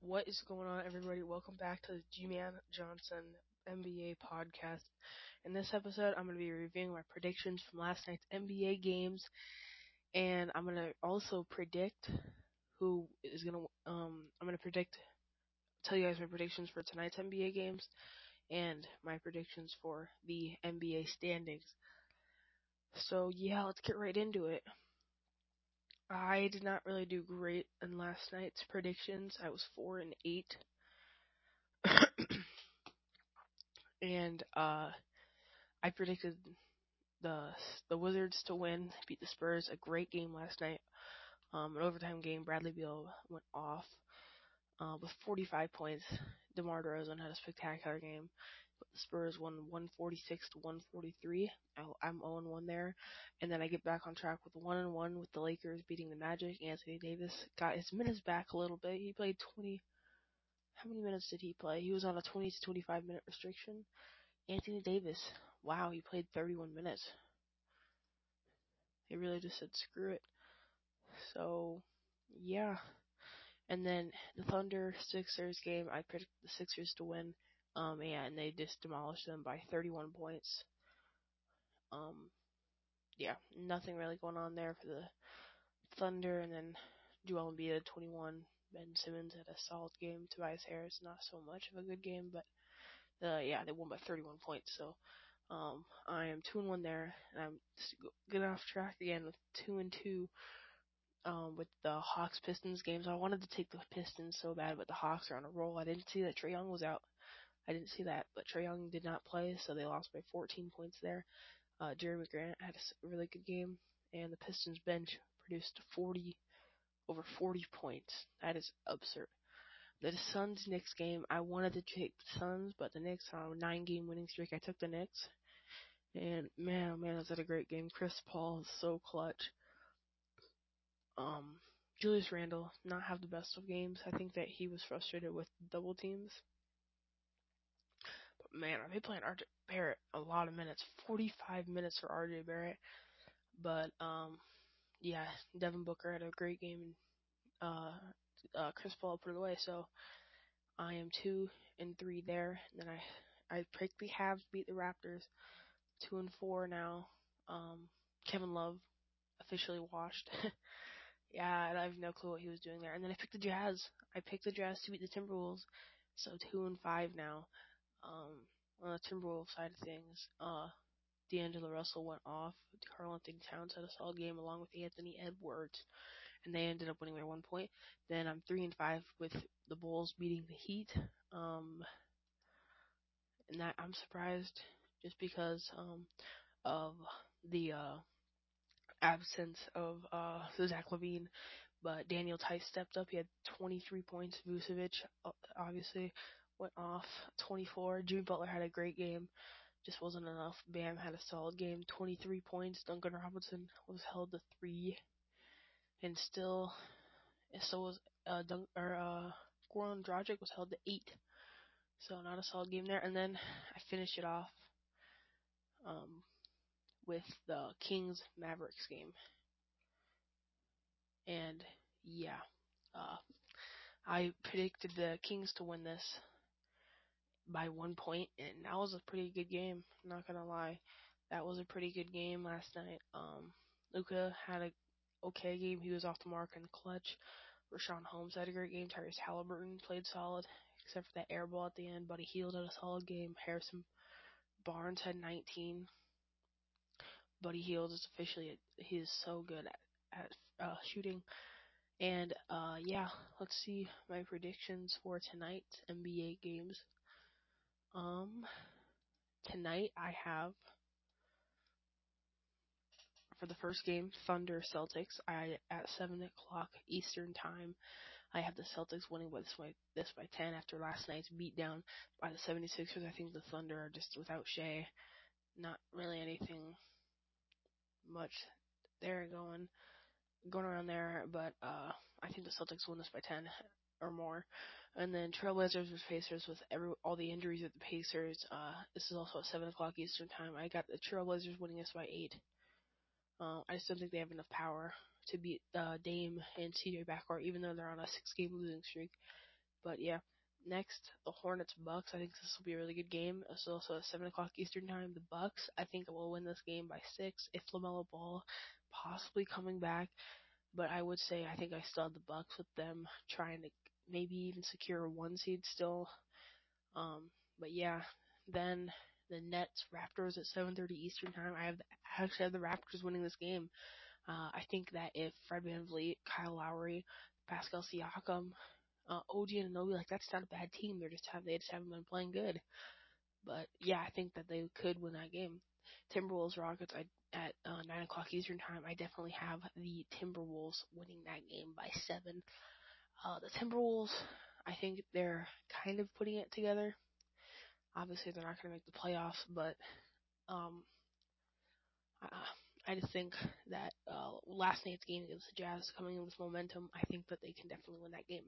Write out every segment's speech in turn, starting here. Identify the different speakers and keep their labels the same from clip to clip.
Speaker 1: What is going on, everybody? Welcome back to the G-Man Johnson NBA podcast. In this episode, I'm going to be reviewing my predictions from last night's NBA games, and I'm going to also predict who is going to. Um, I'm going to predict, tell you guys my predictions for tonight's NBA games, and my predictions for the NBA standings. So yeah, let's get right into it. I did not really do great in last night's predictions. I was four and eight. and uh I predicted the the Wizards to win, beat the Spurs. A great game last night. Um, an overtime game. Bradley Beal went off uh, with 45 points. DeMar DeRozan had a spectacular game. Spurs won 146 to 143. I'm 0 1 there. And then I get back on track with 1 and 1 with the Lakers beating the Magic. Anthony Davis got his minutes back a little bit. He played 20. How many minutes did he play? He was on a 20 to 25 minute restriction. Anthony Davis, wow, he played 31 minutes. He really just said screw it. So, yeah. And then the Thunder Sixers game, I picked the Sixers to win. Um, and they just demolished them by 31 points. Um, yeah, nothing really going on there for the Thunder, and then Joel Embiid at 21. Ben Simmons had a solid game. Tobias Harris, not so much of a good game, but uh, yeah, they won by 31 points. So um, I am two and one there, and I'm getting off track again with two and two um, with the Hawks Pistons games. I wanted to take the Pistons so bad, but the Hawks are on a roll. I didn't see that Trae Young was out. I didn't see that, but Trae Young did not play, so they lost by 14 points there. Uh, Jerami Grant had a really good game, and the Pistons bench produced 40 over 40 points. That is absurd. The Suns Knicks game, I wanted to take the Suns, but the Knicks on a nine game winning streak. I took the Knicks. And man, oh man, was that a great game. Chris Paul is so clutch. Um, Julius Randle not have the best of games. I think that he was frustrated with double teams. But man, are they playing RJ Barrett a lot of minutes? 45 minutes for RJ Barrett. But um, yeah, Devin Booker had a great game, and uh, uh, Chris Paul put it away. So I am two and three there. And then I I picked the Cavs beat the Raptors, two and four now. Um, Kevin Love officially washed. Yeah, I have no clue what he was doing there. And then I picked the Jazz. I picked the Jazz to beat the Timberwolves. So two and five now. Um, on the Timberwolves side of things, uh, D'Angelo Russell went off. Karl-Anthony Towns had a solid game along with Anthony Edwards, and they ended up winning by one point. Then I'm three and five with the Bulls beating the Heat. Um, and that I'm surprised just because um of the uh absence of uh, Zach LaVine, but Daniel Theis stepped up. He had 23 points. Vucevic obviously went off 24. Jimmy Butler had a great game. Just wasn't enough. Bam had a solid game. 23 points. Duncan Robinson was held to three, and still, so was uh, Dun- or uh, Goran Dragic was held to eight. So not a solid game there. And then I finished it off. Um, with the Kings Mavericks game. And yeah, uh, I predicted the Kings to win this by one point, and that was a pretty good game. Not gonna lie, that was a pretty good game last night. Um, Luka had a okay game. He was off the mark in the clutch. Richaun Holmes had a great game. Tyrese Halliburton played solid, except for that air ball at the end. Buddy Hield had a solid game. Harrison Barnes had 19. Buddy Hield is officially he is so good at, at uh, shooting. And uh, yeah, let's see my predictions for tonight's NBA games. Um, tonight I have for the first game Thunder Celtics. I at seven o'clock Eastern time. I have the Celtics winning by this by this by ten after last night's beatdown by the 76ers. I think the Thunder are just without Shai. Not really anything much there going going around there, but uh I think the Celtics win this by ten or more. And then Trailblazers vs Pacers with every all the injuries of the Pacers. Uh this is also at seven o'clock Eastern time. I got the Trailblazers winning this by eight. Uh, I just don't think they have enough power to beat uh, Dame and CJ backcourt, even though they're on a six game losing streak. But yeah, next the Hornets Bucks. I think this will be a really good game. It's also at seven o'clock Eastern time. The Bucks. I think will win this game by six. If LaMelo Ball possibly coming back, but I would say I think I still have the Bucks with them trying to maybe even secure a one seed still. Um, but yeah, then the Nets Raptors at 7:30 Eastern time. I have I actually have the Raptors winning this game. Uh, I think that if Fred VanVleet, Kyle Lowry, Pascal Siakam, uh, OG Anunoby, like that's not a bad team. They're just have they just haven't been playing good. But yeah, I think that they could win that game. Timberwolves Rockets I, at uh, nine o'clock Eastern time. I definitely have the Timberwolves winning that game by seven. Uh, the Timberwolves, I think they're kind of putting it together. Obviously, they're not going to make the playoffs, but um, I, I just think that uh, last night's game against the Jazz coming in with momentum, I think that they can definitely win that game.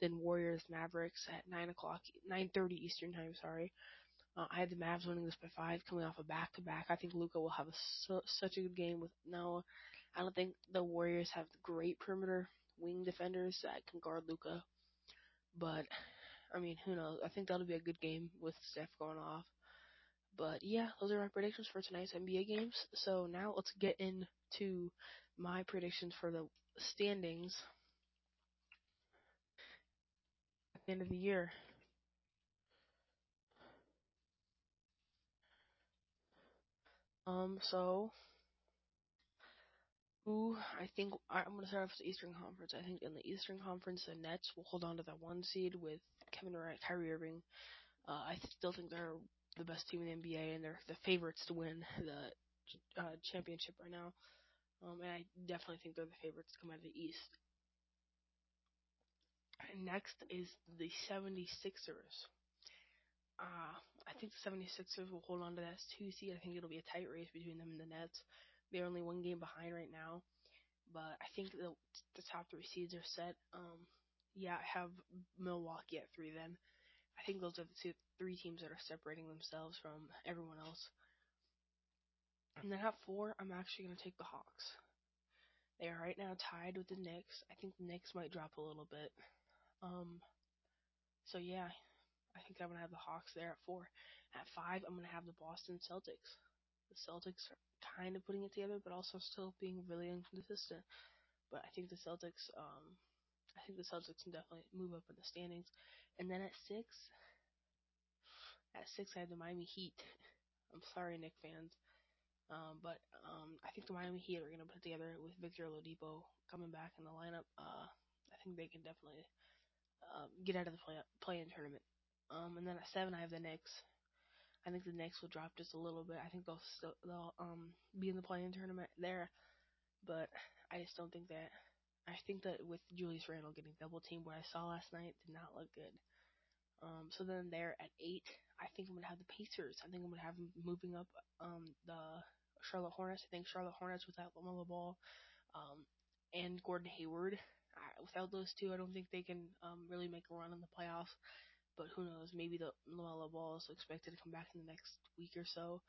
Speaker 1: Then Warriors Mavericks at nine o'clock, nine thirty Eastern time. Sorry, uh, I had the Mavs winning this by five, coming off a back to back. I think Luka will have a, su- such a good game. With no, I don't think the Warriors have the great perimeter wing defenders that can guard Luka. but I mean, who knows? I think that'll be a good game with Steph going off. But yeah, those are my predictions for tonight's NBA games. So now let's get into my predictions for the standings at the end of the year. Um, so I think I'm gonna start off with the Eastern Conference. I think in the Eastern Conference, the Nets will hold on to that one seed with Kevin Durant, Kyrie Irving. Uh, I still think they're the best team in the NBA, and they're the favorites to win the uh, championship right now. Um, and I definitely think they're the favorites to come out of the East. Next is the 76ers. Uh, I think the 76ers will hold on to that two seed. I think it'll be a tight race between them and the Nets. They're only one game behind right now, but I think the the top three seeds are set. Um, yeah, I have Milwaukee at three. Then I think those are the two, three teams that are separating themselves from everyone else. And then at four, I'm actually gonna take the Hawks. They are right now tied with the Knicks. I think the Knicks might drop a little bit. Um, so yeah, I think I'm gonna have the Hawks there at four. At five, I'm gonna have the Boston Celtics. The Celtics are kind of putting it together, but also still being really inconsistent. But I think the Celtics, um, I think the Celtics can definitely move up in the standings. And then at six, at six, I have the Miami Heat. I'm sorry, Knick fans. Um, but um, I think the Miami Heat are going to put together with Victor Oladipo coming back in the lineup. Uh, I think they can definitely uh, get out of the play play-in tournament. Um, and then at seven, I have the Knicks. I think the Knicks will drop just a little bit. I think they'll still they'll um be in the play-in tournament there, but I just don't think that. I think that with Julius Randle getting double teamed, what I saw last night did not look good. Um, so then there at eight, I think I'm gonna have the Pacers. I think I'm gonna have them moving up um the Charlotte Hornets. I think Charlotte Hornets without LaMelo Ball, um, and Gordon Hayward. I, without those two, I don't think they can um really make a run in the playoffs. But who knows? Maybe the LaMelo Ball is expected to come back in the next week or so.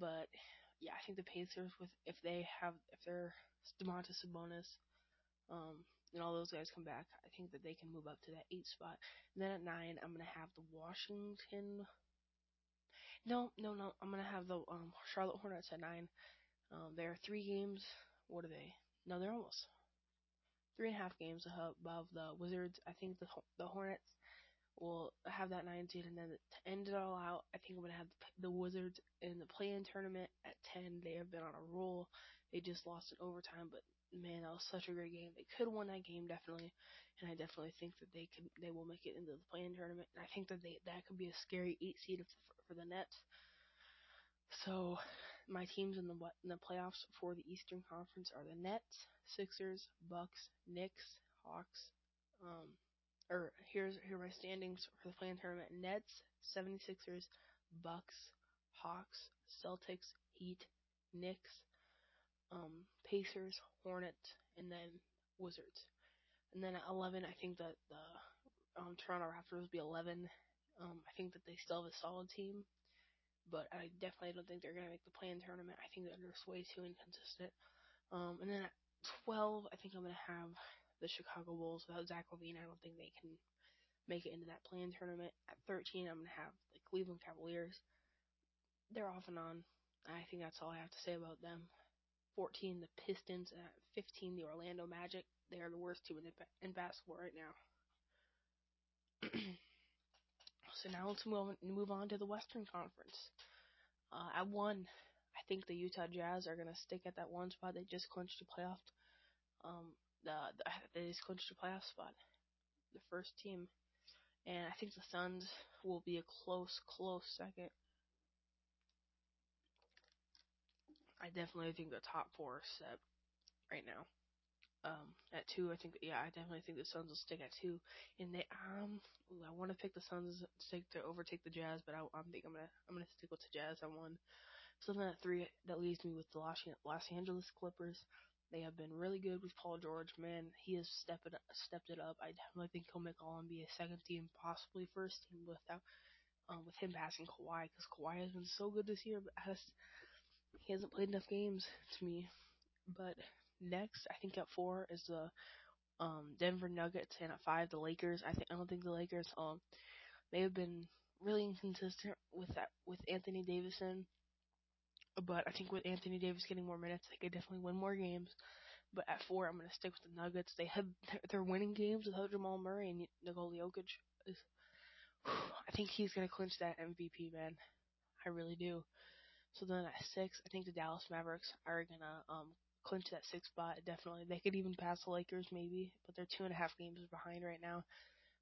Speaker 1: But yeah, I think the Pacers with if they have if they're Domantas Sabonis, um, and all those guys come back, I think that they can move up to that eight spot. And then at nine, I'm gonna have the Washington. No, no, no. I'm gonna have the um, Charlotte Hornets at nine. Um, they are three games. What are they? No, they're almost three and a half games above the Wizards. I think the the Hornets will have that nine seed, and then to end it all out, I think I'm gonna have the, Wizards in the play-in tournament at ten. They have been on a roll. They just lost in overtime, but man, that was such a great game. They could won that game definitely, and I definitely think that they could they will make it into the play-in tournament. And I think that they that could be a scary eight seed for, for the Nets. So my teams in the in the playoffs for the Eastern Conference are the Nets, Sixers, Bucks, Knicks, Hawks. Um, or here's here are my standings for the play-in tournament: Nets, 76ers, Bucks, Hawks, Celtics, Heat, Knicks, um, Pacers, Hornets, and then Wizards. And then at 11, I think that the um, Toronto Raptors will be 11. Um, I think that they still have a solid team, but I definitely don't think they're going to make the play-in tournament. I think that they're just way too inconsistent. Um, and then at 12, I think I'm going to have the Chicago Bulls without Zach LaVine. I don't think they can make it into that play-in tournament. At 13, I'm gonna have the Cleveland Cavaliers. They're off and on. I think that's all I have to say about them. 14, the Pistons. At 15, the Orlando Magic. They are the worst team in, in basketball right now. so now let's move on, move on to the Western Conference. Uh, at one, I think the Utah Jazz are gonna stick at that one spot. They just clinched a playoff. Um, the, the they just clinched a playoff spot. The first team, and I think the Suns will be a close, close second. I definitely think the top four are set right now. Um, at two, I think yeah, I definitely think the Suns will stick at two. And they um, I want to pick the Suns to stick to overtake the Jazz, but I, I think I'm gonna I'm gonna stick with the Jazz at one. So then at three, that leaves me with the Los Angeles Clippers. They have been really good with Paul George. Man, he has stepped it stepped it up. I definitely think he'll make All NBA second team, possibly first team without um, with him passing Kawhi because Kawhi has been so good this year, but has he hasn't played enough games to me. But next, I think at four is the um, Denver Nuggets, and at five the Lakers. I think I don't think the Lakers um they have been really inconsistent with that with Anthony Davison. But I think with Anthony Davis getting more minutes, they could definitely win more games. But at four, I'm gonna stick with the Nuggets. They have they're winning games without Jamal Murray and Nikola Jokic. Is, I think he's gonna clinch that MVP, man. I really do. So then at six, I think the Dallas Mavericks are gonna um clinch that sixth spot. Definitely, they could even pass the Lakers maybe, but they're two and a half games behind right now.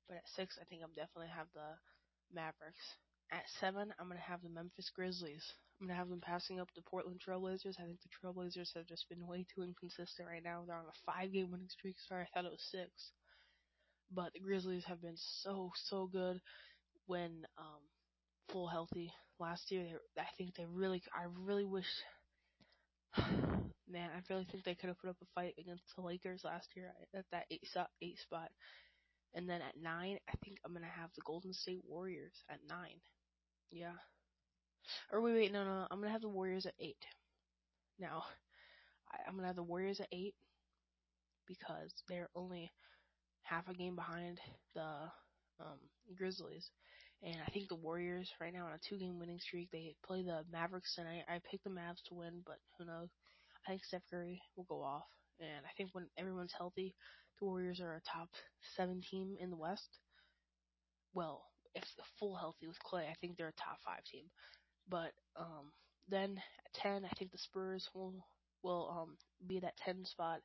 Speaker 1: But at six, I think I'm definitely have the Mavericks. At seven, I'm gonna have the Memphis Grizzlies. I'm gonna have them passing up the Portland Trailblazers. I think the Trailblazers have just been way too inconsistent right now. They're on a five-game winning streak. Sorry, I thought it was six. But the Grizzlies have been so so good when um, full healthy. Last year, I think they really. I really wish man, I really think they could have put up a fight against the Lakers last year at that eight, eight spot. And then at nine, I think I'm gonna have the Golden State Warriors at nine. Yeah. Or wait, wait, no, no, I'm gonna have the Warriors at eight. Now, I, I'm gonna have the Warriors at eight because they're only half a game behind the um, Grizzlies. And I think the Warriors right now on a two game winning streak. They play the Mavericks tonight. I picked the Mavs to win, but who knows? I think Steph Curry will go off. And I think when everyone's healthy, the Warriors are a top seven team in the West. Well, if full healthy with Clay, I think they're a top five team. But um, then at ten, I think the Spurs will will um, be that ten spot.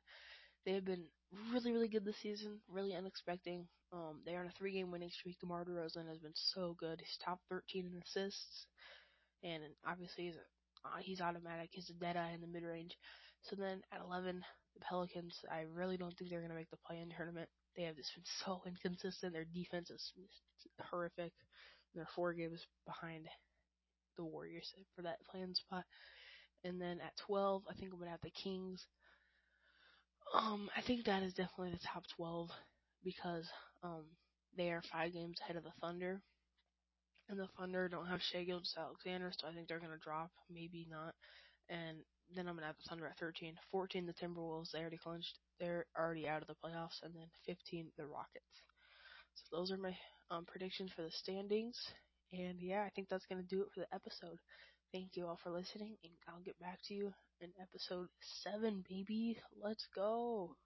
Speaker 1: They have been really, really good this season, really unexpected. Um, they are on a three-game winning streak. DeMar DeRozan has been so good. He's top 13 in assists, and obviously he's uh, he's automatic. He's a dead eye in the mid-range. So then at 11, the Pelicans. I really don't think they're gonna make the play-in tournament. They have just been so inconsistent. Their defense is horrific. They're four games behind the Warriors for that play-in spot. And then at 12, I think I'm gonna have the Kings. Um, I think that is definitely the top 12 because um they are five games ahead of the Thunder. And the Thunder don't have Shai Gilgeous-Alexander, so I think they're gonna drop, maybe not. And then I'm gonna have the Thunder at 13. 14, the Timberwolves. They already clinched. They're already out of the playoffs. And then 15, the Rockets. So those are my um, predictions for the standings. And yeah, I think that's gonna do it for the episode. Thank you all for listening, and I'll get back to you in episode seven, baby. Let's go.